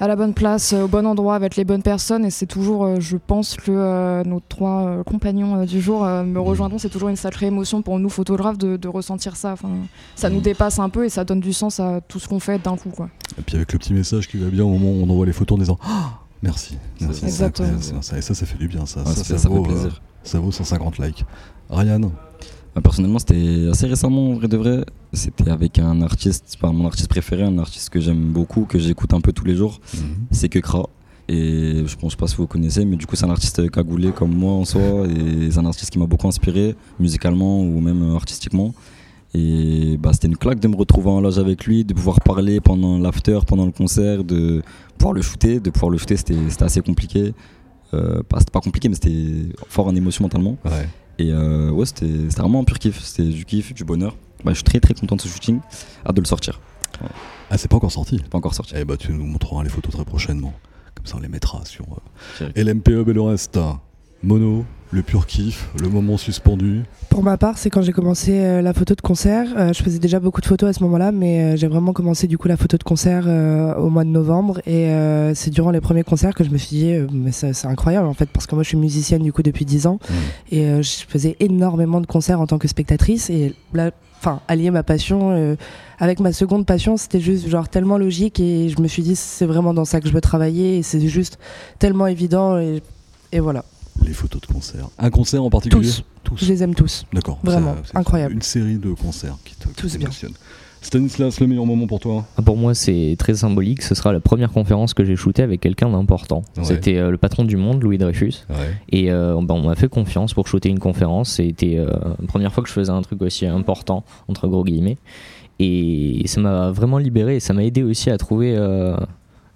à la bonne place, au bon endroit, avec les bonnes personnes. Et c'est toujours, je pense que nos trois compagnons du jour me rejoindront. C'est toujours une sacrée émotion pour nous, photographes, de, de ressentir ça. Enfin, ça nous Mhm. dépasse un peu et ça donne du sens à tout ce qu'on fait d'un coup. Quoi. Et puis avec le petit message qui va bien au moment où on envoie les photos en disant Ah, Merci. Merci, exactement. ça. Et ça, ça fait du bien, ça. Ouais, ça, ça, ça ça fait vaut, plaisir. euh, ça vaut 150 likes. Ryan Bah, personnellement, c'était assez récemment, en vrai de vrai. C'était avec un artiste, pas mon artiste préféré, un artiste que j'aime beaucoup, que j'écoute un peu tous les jours. C'est que Kra. Et je pense pas si vous connaissez, mais du coup, c'est un artiste cagoulé comme moi en soi. Et c'est un artiste qui m'a beaucoup inspiré, musicalement ou même euh, artistiquement. Et bah, c'était une claque de me retrouver en loge avec lui, de pouvoir parler pendant l'after, pendant le concert, de pouvoir le shooter. De pouvoir le shooter, c'était assez compliqué. Euh, c'était pas compliqué, mais c'était fort en émotion mentalement. Ouais. Et euh, ouais, c'était vraiment un pur kiff. C'était du kiff, du bonheur. Bah, je suis très très content de ce shooting. Hâte de le sortir. Ah, c'est pas encore sorti Pas encore sorti. Eh bah, tu nous montreras les photos très prochainement. Comme ça, on les mettra sur euh, Direct. LMP Hub et le reste. Mono, le pur kiff, le moment suspendu. Pour ma part, c'est quand j'ai commencé euh, la photo de concert. Euh, je faisais déjà beaucoup de photos à ce moment-là, mais euh, j'ai vraiment commencé du coup la photo de concert au mois de novembre. Et c'est durant les premiers concerts que je me suis dit, mais c'est incroyable en fait, parce que moi je suis musicienne du coup depuis 10 ans. Et euh, je faisais énormément de concerts en tant que spectatrice. Et là, enfin, allier ma passion avec ma seconde passion, c'était juste genre tellement logique. Et je me suis dit, c'est vraiment dans ça que je veux travailler. Et c'est juste tellement évident. Et, et voilà, Les photos de concert. Un concert en particulier Tous. je les aime tous. D'accord. Vraiment, c'est incroyable. Une série de concerts qui te Tous bien. Stanislas, le meilleur moment pour toi? Ah, Pour moi, c'est très symbolique. Ce sera la première conférence que j'ai shootée avec quelqu'un d'important. Ouais. C'était euh, le patron du monde, Louis Dreyfus. Ouais. Et euh, ben, on m'a fait confiance pour shooter une conférence. C'était euh, la première fois que je faisais un truc aussi important, entre gros guillemets. Et ça m'a vraiment libéré et ça m'a aidé aussi à trouver euh,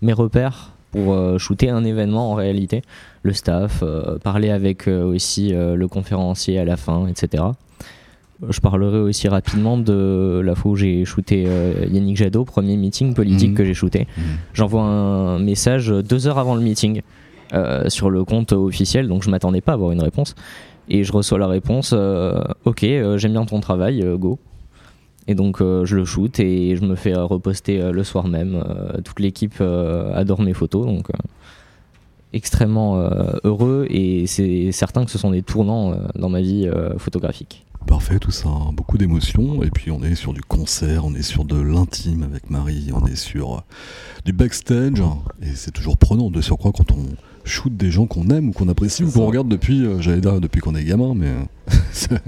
mes repères pour euh, shooter un événement en réalité. Le staff, euh, parler avec euh, aussi le conférencier à la fin, etc. Je parlerai aussi rapidement de la fois où j'ai shooté euh, Yannick Jadot, premier meeting politique Mhm. que j'ai shooté. Mhm. J'envoie un message deux heures avant le meeting euh, sur le compte officiel, donc je m'attendais pas à avoir une réponse. Et je reçois la réponse euh, Ok, j'aime bien ton travail, go. Et donc euh, je le shoot et je me fais euh, reposter euh, le soir même. Toute l'équipe adore mes photos, donc extrêmement heureux et c'est certain que ce sont des tournants dans ma vie photographique. Parfait, tout ça, beaucoup d'émotions. Et puis on est sur du concert, on est sur de l'intime avec Marie, on est sur du backstage. Et c'est toujours prenant de surcroît quand on shoot des gens qu'on aime ou qu'on apprécie ou qu'on regarde depuis, euh, j'allais dire depuis qu'on est gamin, mais euh,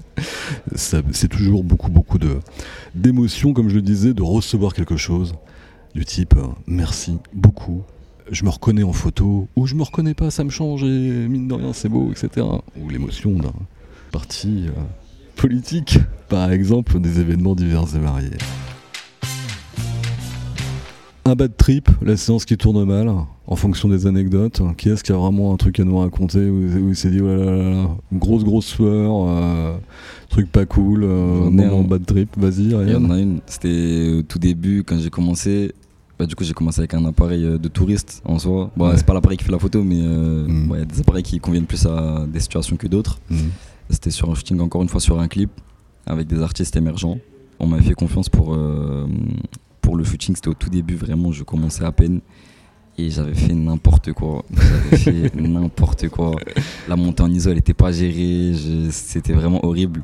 [laughs] c'est toujours beaucoup, beaucoup de d'émotions, comme je le disais, de recevoir quelque chose du type euh, merci beaucoup. Je me reconnais en photo, ou je me reconnais pas, ça me change, et mine de rien, c'est beau, etc. Ou l'émotion d'un parti politique, par exemple, des événements divers et variés. Un bad trip, la séance qui tourne mal, en fonction des anecdotes. Qui est-ce qui a vraiment un truc à nous raconter où, il s'est dit, oh là là là grosse grosse sueur, euh, truc pas cool, euh, moment un. bad trip, vas-y, Il y en a une, c'était au tout début quand j'ai commencé. Bah, du coup, j'ai commencé avec un appareil euh, de touriste en soi. Bon, Ouais. c'est pas l'appareil qui fait la photo, mais euh, Mm. bon, il y a des appareils qui conviennent plus à des situations que d'autres. Mhm. C'était sur un shooting, encore une fois, sur un clip avec des artistes émergents. On m'a fait confiance pour, euh, pour le shooting. C'était au tout début, vraiment, je commençais à peine. Et j'avais fait n'importe quoi. J'avais fait [laughs] n'importe quoi. La montée en ISO, elle était pas gérée. C'était vraiment horrible.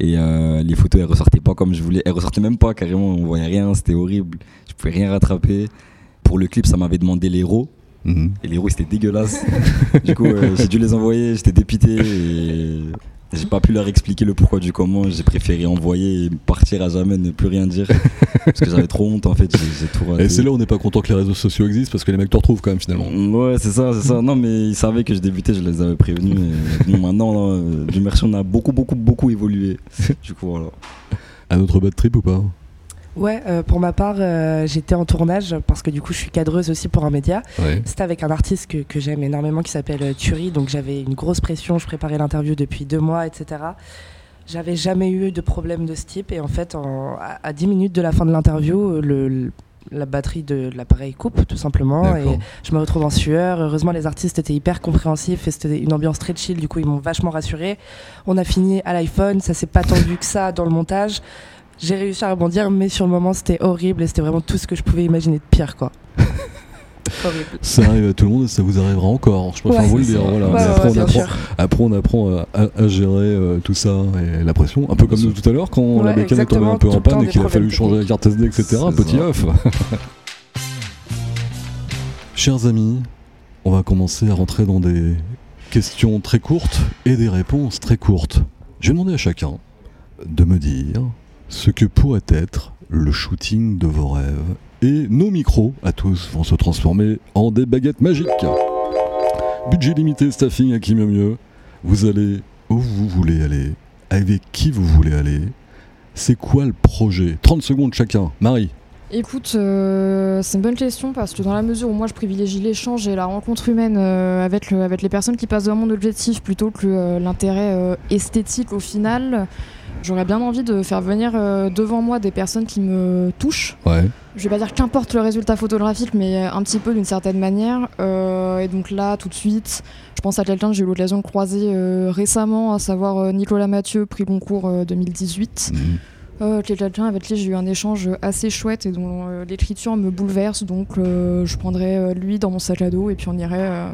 Et euh, les photos, elles ressortaient pas comme je voulais. Elles ressortaient même pas carrément. On voyait rien. C'était horrible. Je pouvais rien rattraper. Pour le clip, ça m'avait demandé les RAW. Mhm. Et les roues c'était dégueulasse. [laughs] du coup, euh, j'ai dû les envoyer, j'étais dépité et j'ai pas pu leur expliquer le pourquoi du comment. J'ai préféré envoyer et partir à jamais, ne plus rien dire. [laughs] parce que j'avais trop honte en fait, j'ai tout raté. Et c'est là où on n'est pas content que les réseaux sociaux existent parce que les mecs te retrouvent quand même finalement. Ouais, c'est ça, c'est ça. Non, mais ils savaient que je débutais, je les avais prévenus. Et bon, maintenant, euh, Dieu merci, on a beaucoup, beaucoup, beaucoup évolué. [laughs] Du coup, voilà. Un autre bad trip ou pas? Ouais, euh, pour ma part, euh, j'étais en tournage parce que du coup, je suis cadreuse aussi pour un média. Ouais. C'était avec un artiste que, que j'aime énormément qui s'appelle euh, Thury, donc j'avais une grosse pression, je préparais l'interview depuis deux mois, etc. J'avais jamais eu de problème de ce type et en fait, en- à, à 10 minutes de la fin de l'interview, le, le- la batterie de l'appareil coupe tout simplement et je me retrouve en sueur. Heureusement, les artistes étaient hyper compréhensifs et c'était une ambiance très chill, du coup, ils m'ont vachement rassuré. On a fini à l'iPhone, ça s'est pas tendu que ça dans le montage. J'ai réussi à rebondir, mais sur le moment, c'était horrible et c'était vraiment tout ce que je pouvais imaginer de pire, quoi. [laughs] horrible. Ça arrive à tout le monde et ça vous arrivera encore. Je préfère Ouais, vous le dire. Voilà. Ouais, après, ouais, on apprend, sûr. après, on apprend à, à- à gérer euh, tout ça et la pression. Un peu comme nous tout à l'heure quand la bécane est tombée un peu en panne et qu'il a fallu changer la carte SD, etc. Petit œuf. [laughs] Chers amis, on va commencer à rentrer dans des questions très courtes et des réponses très courtes. Je vais demander à chacun de me dire ce que pourrait être le shooting de vos rêves. Et nos micros, à tous, vont se transformer en des baguettes magiques. Budget limité, staffing à qui mieux mieux. Vous allez où vous voulez aller, avec qui vous voulez aller. C'est quoi le projet? 30 secondes chacun. Marie. Écoute, euh, c'est une bonne question parce que dans la mesure où moi je privilégie l'échange et la rencontre humaine euh, avec, le- avec les personnes qui passent devant mon objectif plutôt que euh, l'intérêt esthétique au final, J'aurais bien envie de faire venir euh, devant moi des personnes qui me touchent. Ouais. Je vais pas dire qu'importe le résultat photographique, mais un petit peu d'une certaine manière. Euh, et donc là, tout de suite, je pense à quelqu'un que j'ai eu l'occasion de croiser euh, récemment, à savoir euh, Nicolas Mathieu, prix Goncourt euh, 2018. Mhm. Euh, quelqu'un avec qui j'ai eu un échange assez chouette et dont euh, l'écriture me bouleverse. Donc euh, je prendrais euh, lui dans mon sac à dos et puis on irait euh,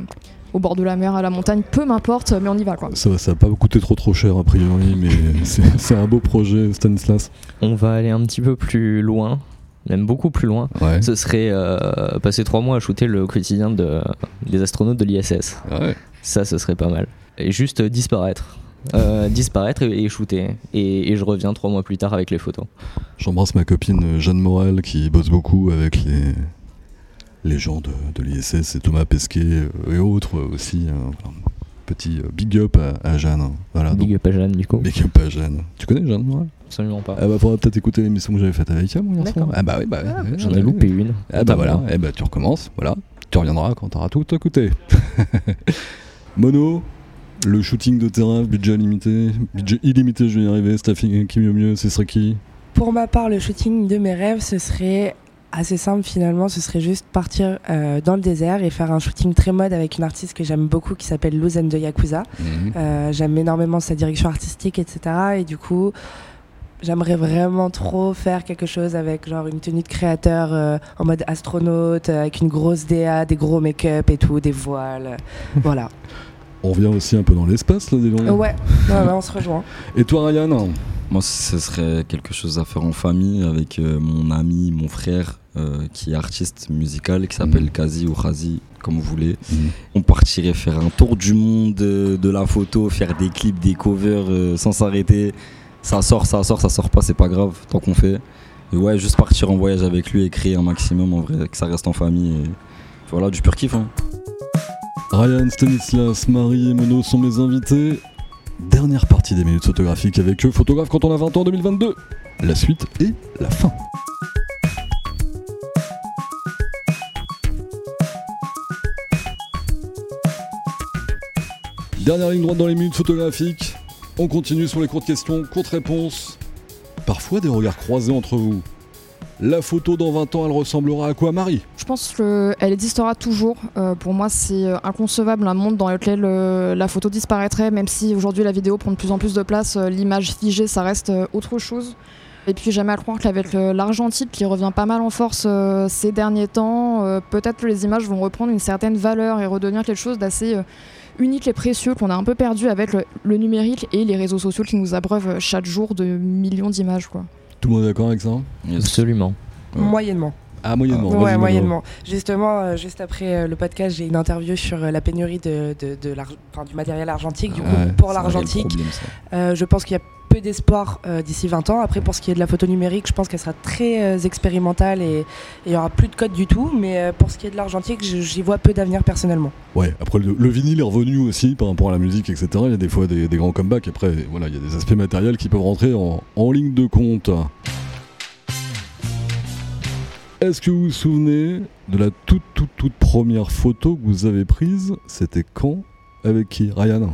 au bord de la mer, à la montagne, peu m'importe, mais on y va quoi. Ça va, ça va pas coûter trop trop cher a priori, mais [laughs] c'est un beau projet, Stanislas. On va aller un petit peu plus loin, même beaucoup plus loin. Ouais. Ce serait euh, passer trois mois à shooter le quotidien de, des astronautes de l'ISS. Ouais. Ça, ce serait pas mal. Et juste disparaître. Euh, [laughs] disparaître et, et shooter. Et, et je reviens trois mois plus tard avec les photos. J'embrasse ma copine euh, Jeanne Morel qui bosse beaucoup avec les, les gens de, de l'ISS et Thomas Pesquet euh, et autres euh, aussi. Voilà. Petit euh, big up à, à Jeanne. hein. Donc, Big up à Jeanne, du coup. big up à Jeanne. Tu connais Jeanne Absolument pas. Ah bah faudra peut-être écouter l'émission que j'avais faite avec elle soir. D'accord. Ah bah oui, bah Ah, ouais, J'en ai loupé une. Ah bah voilà, eh bah tu recommences, voilà. Tu reviendras quand t'auras tout écouté. [laughs] Mono, le shooting de terrain, budget limité, budget illimité, je vais y arriver, staffing qui mieux mieux, ce serait qui? Pour ma part, le shooting de mes rêves, ce serait assez simple finalement. Ce serait juste partir euh, dans le désert et faire un shooting très mode avec une artiste que j'aime beaucoup qui s'appelle Luzen de Yakuza. Euh, j'aime énormément sa direction artistique, etc. Et du coup, j'aimerais vraiment trop faire quelque chose avec genre une tenue de créateur euh, en mode astronaute, avec une grosse DA, des gros make-up et tout, des voiles. [laughs] voilà. On revient aussi un peu dans l'espace là, dis ouais, ouais, ouais, on se rejoint. Et toi Ryan Moi, ce serait quelque chose à faire en famille avec euh, mon ami, mon frère, euh, qui est artiste musical, qui s'appelle Mhm. Kazi ou Khazi, comme vous voulez. On partirait faire un tour du monde euh, de la photo, faire des clips, des covers euh, sans s'arrêter. Ça sort, ça sort, ça sort pas, c'est pas grave, tant qu'on fait. Et ouais, juste partir en voyage avec lui et créer un maximum en vrai, que ça reste en famille. Et voilà, du pur kiff. Hein. Ryan, Stanislas, Marie et Mono sont mes invités. Dernière partie des minutes photographiques avec eux, photographe quand on a 20 ans 2022. La suite et la fin. Dernière ligne droite dans les minutes photographiques. On continue sur les courtes questions, courtes réponses. Parfois des regards croisés entre vous. La photo dans 20 ans, elle ressemblera à quoi, Marie? Je pense qu'elle existera toujours. Euh, pour moi, c'est euh, inconcevable un monde dans lequel euh, la photo disparaîtrait, même si aujourd'hui la vidéo prend de plus en plus de place. L'image figée, ça reste autre chose. Et puis j'aime à croire qu'avec l'argentique qui revient pas mal en force ces derniers temps, peut-être que les images vont reprendre une certaine valeur et redevenir quelque chose d'assez unique et précieux qu'on a un peu perdu avec le, numérique et les réseaux sociaux qui nous abreuvent chaque jour de millions d'images. Tout le monde est d'accord avec ça? Absolument. Ouais. Moyennement. Ah, moyennement. Ouais, moyennement. Justement, euh, juste après euh, le podcast, j'ai une interview sur euh, la pénurie de, du matériel argentique. Du coup, Ouais, pour l'argentique, je pense qu'il y a peu d'espoir d'ici 20 ans. Après, pour ce qui est de la photo numérique, je pense qu'elle sera très expérimentale et il y aura plus de code du tout. Mais pour ce qui est de l'argentique, j'y vois peu d'avenir personnellement. Ouais, après le, le vinyle est revenu aussi par rapport à la musique, etc. Il y a des fois des, des grands comebacks. Après, voilà, il y a des aspects matériels qui peuvent rentrer en, en ligne de compte. Est-ce que vous vous souvenez de la toute, toute, toute première photo que vous avez prise? C'était quand? Avec qui? Ryan?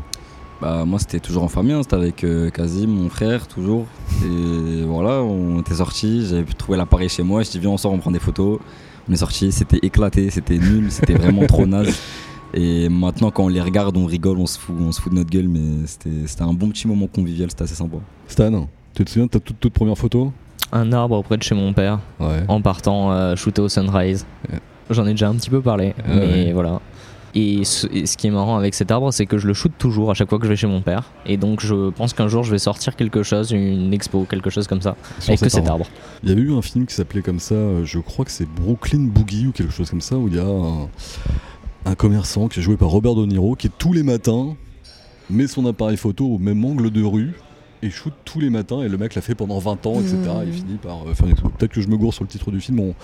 Bah, moi, c'était toujours en famille, hein, c'était avec euh, Kazim, mon frère, toujours. Et [laughs] voilà, on était sortis, j'avais trouvé l'appareil chez moi, je dis viens, on sort, on prend des photos. On est sortis, c'était éclaté, c'était nul, c'était vraiment trop naze. [laughs] Et maintenant, quand on les regarde, on rigole, on se fout, on se fout de notre gueule, mais c'était c'était un bon petit moment convivial, c'était assez sympa. Stan, tu te souviens de ta toute, toute première photo? Un arbre près de chez mon père, Ouais. en partant euh, shooter au sunrise. Ouais. J'en ai déjà un petit peu parlé, Ouais, mais voilà. Et ce, et ce qui est marrant avec cet arbre, c'est que je le shoote toujours à chaque fois que je vais chez mon père. Et donc je pense qu'un jour je vais sortir quelque chose, une expo, quelque chose comme ça, Sur avec que cet cet arbre. arbre. Il y avait eu un film qui s'appelait comme ça, euh, je crois que c'est Brooklyn Boogie ou quelque chose comme ça, où il y a un, un commerçant qui est joué par Robert De Niro qui tous les matins met son appareil photo au même angle de rue et shoot tous les matins et le mec l'a fait pendant 20 ans, etc. Mmh. Il finit par euh, faire une. Peut-être que je me gourre sur le titre du film, on,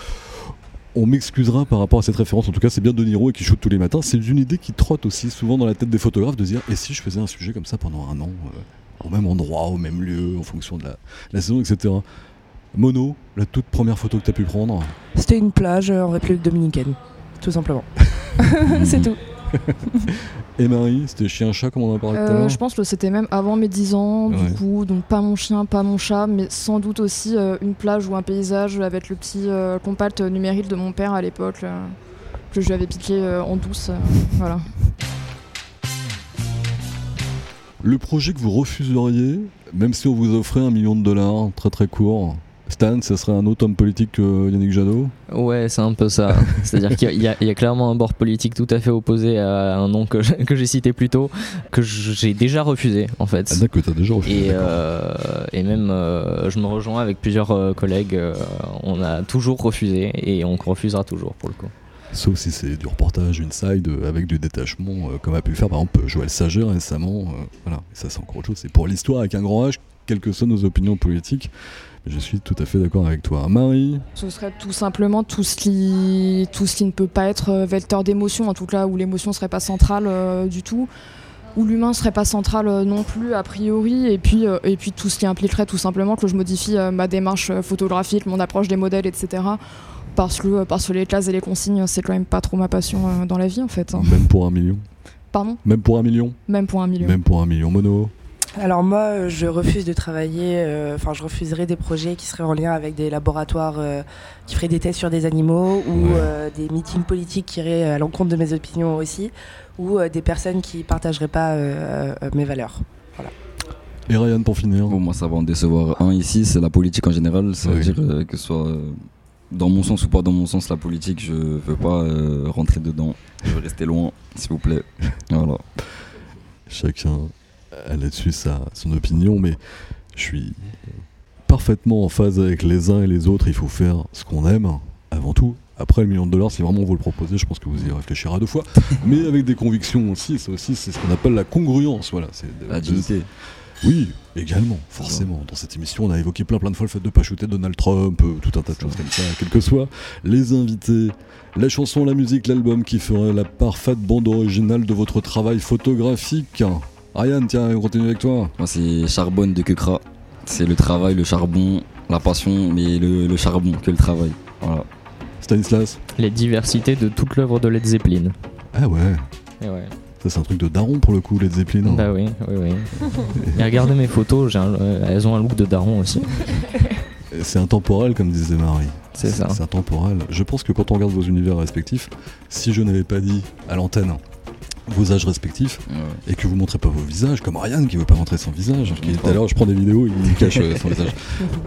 on m'excusera par rapport à cette référence. En tout cas, c'est bien De Niro et qui shoot tous les matins. C'est une idée qui trotte aussi souvent dans la tête des photographes de dire et si je faisais un sujet comme ça pendant un an, euh, au même endroit, au même lieu, en fonction de la, la saison, etc. Mono, la toute première photo que tu as pu prendre? C'était une plage euh, en République dominicaine, tout simplement. [laughs] [laughs] C'est tout. [laughs] Et Marie, c'était chien-chat comme on en a parlé tout à Euh, l'heure je pense que c'était même avant mes 10 ans, Ouais. du coup, donc pas mon chien, pas mon chat, mais sans doute aussi euh, une plage ou un paysage avec le petit euh, compact numérique de mon père à l'époque, que je lui avais piqué en douce. voilà. Le projet que vous refuseriez, même si on vous offrait un million de dollars, très très court, Stan, ce serait un autre homme politique que Yannick Jadot Ouais, c'est un peu ça. [laughs] C'est-à-dire qu'il y, a- y clairement un bord politique tout à fait opposé à un nom que j'ai cité plus tôt, que j'ai déjà refusé en fait. Ah d'accord, t'as déjà refusé. Et, euh, et même, euh, je me rejoins avec plusieurs euh, collègues. on a toujours refusé et on refusera toujours pour le coup. Sauf si c'est du reportage inside euh, avec du détachement, euh, comme a pu le faire par exemple Joël Sager récemment. euh, voilà, et ça c'est encore autre chose. C'est pour l'histoire avec un grand H, quelles que soient nos opinions politiques. Je suis tout à fait d'accord avec toi. Marie, Ce serait tout simplement tout ce qui, tout ce qui ne peut pas être euh, vecteur d'émotion, en tout cas où l'émotion serait pas centrale euh, du tout, où l'humain serait pas central euh, non plus a priori, et puis, euh, et puis tout ce qui impliquerait tout simplement que je modifie euh, ma démarche photographique, mon approche des modèles, etc. Parce que, euh, parce que les classes et les consignes, c'est quand même pas trop ma passion dans la vie en fait. hein. même pour un million. Pardon? Même pour un million Même pour un million. Même pour un million mono. Alors moi, je refuse de travailler, euh, enfin je refuserais des projets qui seraient en lien avec des laboratoires euh, qui feraient des tests sur des animaux ou Ouais. euh, des meetings politiques qui iraient à l'encontre de mes opinions aussi, ou euh, des personnes qui partageraient pas euh, euh, mes valeurs. Et Ryan pour finir. Bon, moi, ça va en décevoir un ici, c'est la politique en général. Ça veut Oui. dire euh, que ce soit euh, dans mon sens ou pas dans mon sens, la politique, je veux pas euh, rentrer dedans. Je veux rester loin, s'il vous plaît. [laughs] Voilà. Chacun a là-dessus sa, son opinion, mais je suis parfaitement en phase avec les uns et les autres. Il faut faire ce qu'on aime, avant tout. Après, le million de dollars, si vraiment vous le proposez, je pense que vous y réfléchirez à deux fois. [laughs] mais avec des convictions aussi, ça aussi, c'est ce qu'on appelle la congruence. Voilà, c'est de- La de- dignité. Oui, également, forcément. Dans cette émission, on a évoqué plein plein de fois le fait de pas shooter Donald Trump, euh, tout un tas de choses comme ça, quels que soient les invités, la chanson, la musique, l'album qui ferait la parfaite bande originale de votre travail photographique. Ryan, tiens, on continue avec toi. Moi, c'est Charbonne de Kukra. C'est le travail, le charbon, la passion, mais le, le charbon que le travail. Voilà. Stanislas La diversité de toute l'œuvre de Led Zeppelin. Ah ouais, Et ouais. ça c'est un truc de daron pour le coup, Led Zeppelin. Bah oui, oui, oui. [laughs] Et regardez mes photos, j'ai un- euh, elles ont un look de daron aussi. C'est intemporel, comme disait Marie. C'est ça. C'est intemporel. Je pense que quand on regarde vos univers respectifs, si je n'avais pas dit à l'antenne vos âges respectifs, Ouais. et que vous montrez pas vos visages, comme Ryan qui veut pas montrer son visage. Qui, l'heure, je prends des vidéos, il cache euh, son [laughs] visage.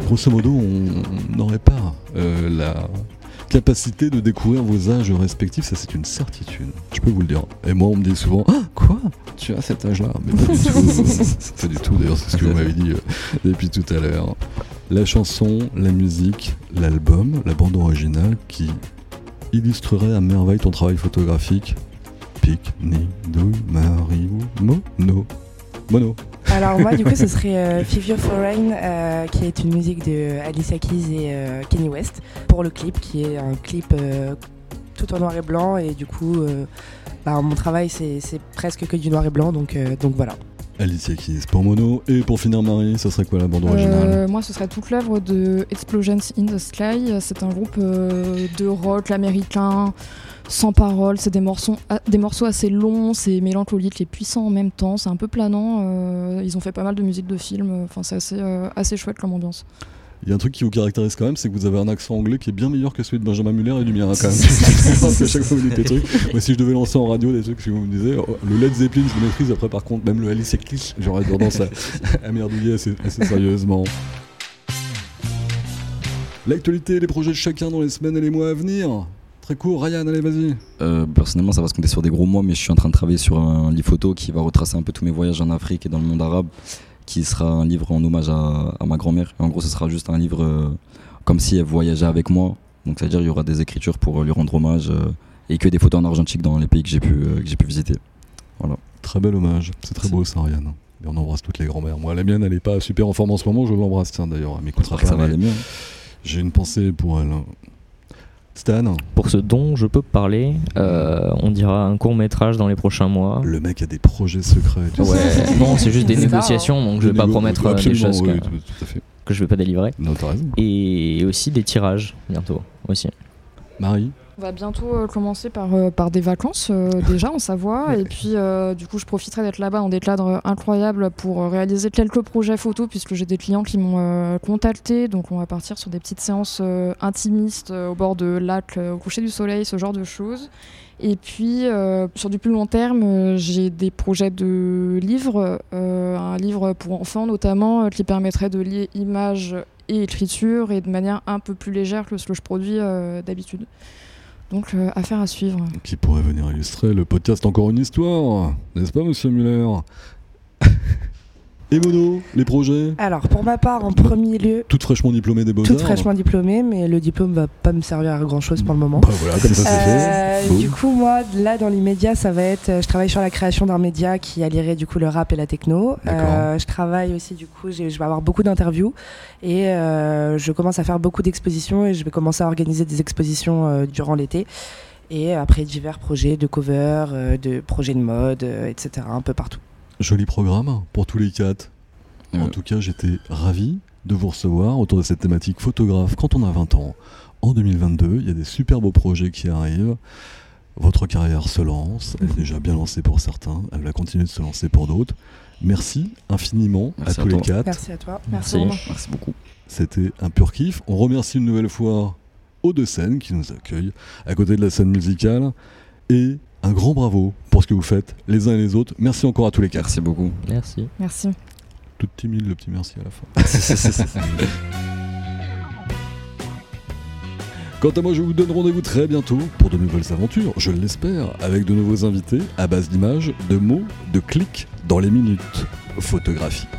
Grosso modo, on n'aurait pas euh, la capacité de découvrir vos âges respectifs, ça c'est une certitude. Je peux vous le dire. Et moi, on me dit souvent, ah quoi? Tu as cet âge-là? Mais pas du tout. [laughs] pas du tout. D'ailleurs, c'est ce que vous m'avez dit euh, depuis tout à l'heure. La chanson, la musique, l'album, la bande originale qui illustrerait à merveille ton travail photographique. Pic, ni, douille, Marie ou mono. Mono. Alors moi, du coup, ce [laughs] serait euh, Fivio Foreign, euh, qui est une musique de Alicia Keys et euh, Kenny West, pour le clip, qui est un clip euh, tout en noir et blanc, et du coup, euh, bah, mon travail, c'est presque que du noir et blanc, donc, euh, donc voilà. Alicia Keys pour mono. Et pour finir, Marie, ça serait quoi la bande originale Euh, moi, ce serait toute l'œuvre de Explosions in the Sky. C'est un groupe euh, de rock américain, sans parole. C'est des morceaux, ah, des morceaux assez longs, c'est mélancolique et puissant en même temps. C'est un peu planant. euh, ils ont fait pas mal de musique de film. Enfin, c'est assez, euh, assez chouette comme ambiance. Il y a un truc qui vous caractérise quand même, c'est que vous avez un accent anglais qui est bien meilleur que celui de Benjamin Muller et du mien hein, quand même. [laughs] Que chaque fois vous dites des trucs. Moi, si je devais lancer en radio des trucs, si vous me disiez, oh, le Led Zeppelin, je le maîtrise. Après, par contre, même le Alice Keys, j'aurais tendance à, [laughs] à merdouiller assez, assez sérieusement. L'actualité et les projets de chacun dans les semaines et les mois à venir. Très court, Ryan, allez, vas-y. Euh, personnellement, ça va se compter sur des gros mois, mais je suis en train de travailler sur un livre photo qui va retracer un peu tous mes voyages en Afrique et dans le monde arabe, qui sera un livre en hommage à, à ma grand-mère. En gros, ce sera juste un livre euh, comme si elle voyageait avec moi. Donc, c'est-à-dire il y aura des écritures pour euh, lui rendre hommage euh, et que des photos en argentique dans les pays que j'ai pu, euh, que j'ai pu visiter. Très bel hommage. C'est très beau ça, Ryan. Et on embrasse toutes les grand-mères. Moi, la mienne, elle est pas super en forme en ce moment. Je l'embrasse, tiens, d'ailleurs. Elle m'écoutera pas. ça va aller mieux. J'ai une pensée pour elle. Stan, Pour ce dont je peux parler, euh, on dira un court métrage dans les prochains mois. le mec a des projets secrets. tu sais. Ouais, non, c'est juste des ça, négociations, donc je vais Des pas promettre euh, des choses oui, que, tout, tout à fait. que je vais pas délivrer. Non. Et aussi des tirages bientôt aussi. Marie, On va bientôt euh, commencer par, euh, par des vacances euh, [laughs] déjà en Savoie et puis du coup je profiterai d'être là-bas dans des cadres incroyables pour réaliser quelques projets photos puisque j'ai des clients qui m'ont contacté donc on va partir sur des petites séances intimistes au bord de lac, euh, au coucher du soleil, ce genre de choses. Et puis euh, sur du plus long terme euh, j'ai des projets de livres, euh, un livre pour enfants notamment qui permettrait de lier images et écriture et de manière un peu plus légère que ce que je produis d'habitude. Donc, euh, affaire à suivre. Qui pourrait venir illustrer le podcast Encore une histoire, n'est-ce pas, monsieur Muller? [laughs] Et Mono, les projets Alors, pour ma part, en premier lieu, Toute fraîchement diplômée des Beaux-Arts toute fraîchement diplômée, mais le diplôme va pas me servir à grand chose pour le moment. Bah voilà, comme ça c'est Euh, fait. Du coup, moi, là, dans l'immédiat, ça va être. Je travaille sur la création d'un média qui allierait du coup le rap et la techno. D'accord. Euh, je travaille aussi, du coup, je vais avoir beaucoup d'interviews et euh, je commence à faire beaucoup d'expositions et je vais commencer à organiser des expositions euh, durant l'été. Et après, divers projets de cover, de projets de mode, etc., un peu partout. Joli programme pour tous les quatre. En Euh, tout cas, j'étais ravi de vous recevoir autour de cette thématique photographe quand on a 20 ans. En 2022, il y a des super beaux projets qui arrivent. Votre carrière se lance, elle est déjà bien lancée pour certains, elle va continuer de se lancer pour d'autres. Merci infiniment Merci à à tous les quatre. Merci à toi. Merci. Merci. Beaucoup. C'était un pur kiff. On remercie une nouvelle fois Eau de Seine qui nous accueille à côté de la scène musicale. Et un grand bravo pour ce que vous faites les uns et les autres. Merci encore à tous les quatre. Merci beaucoup. Merci. Merci. Tout timide le petit merci à la fin. [laughs] Quant à moi, je vous donne rendez-vous très bientôt pour de nouvelles aventures, je l'espère, avec de nouveaux invités à base d'images, de mots, de clics dans les minutes photographiques.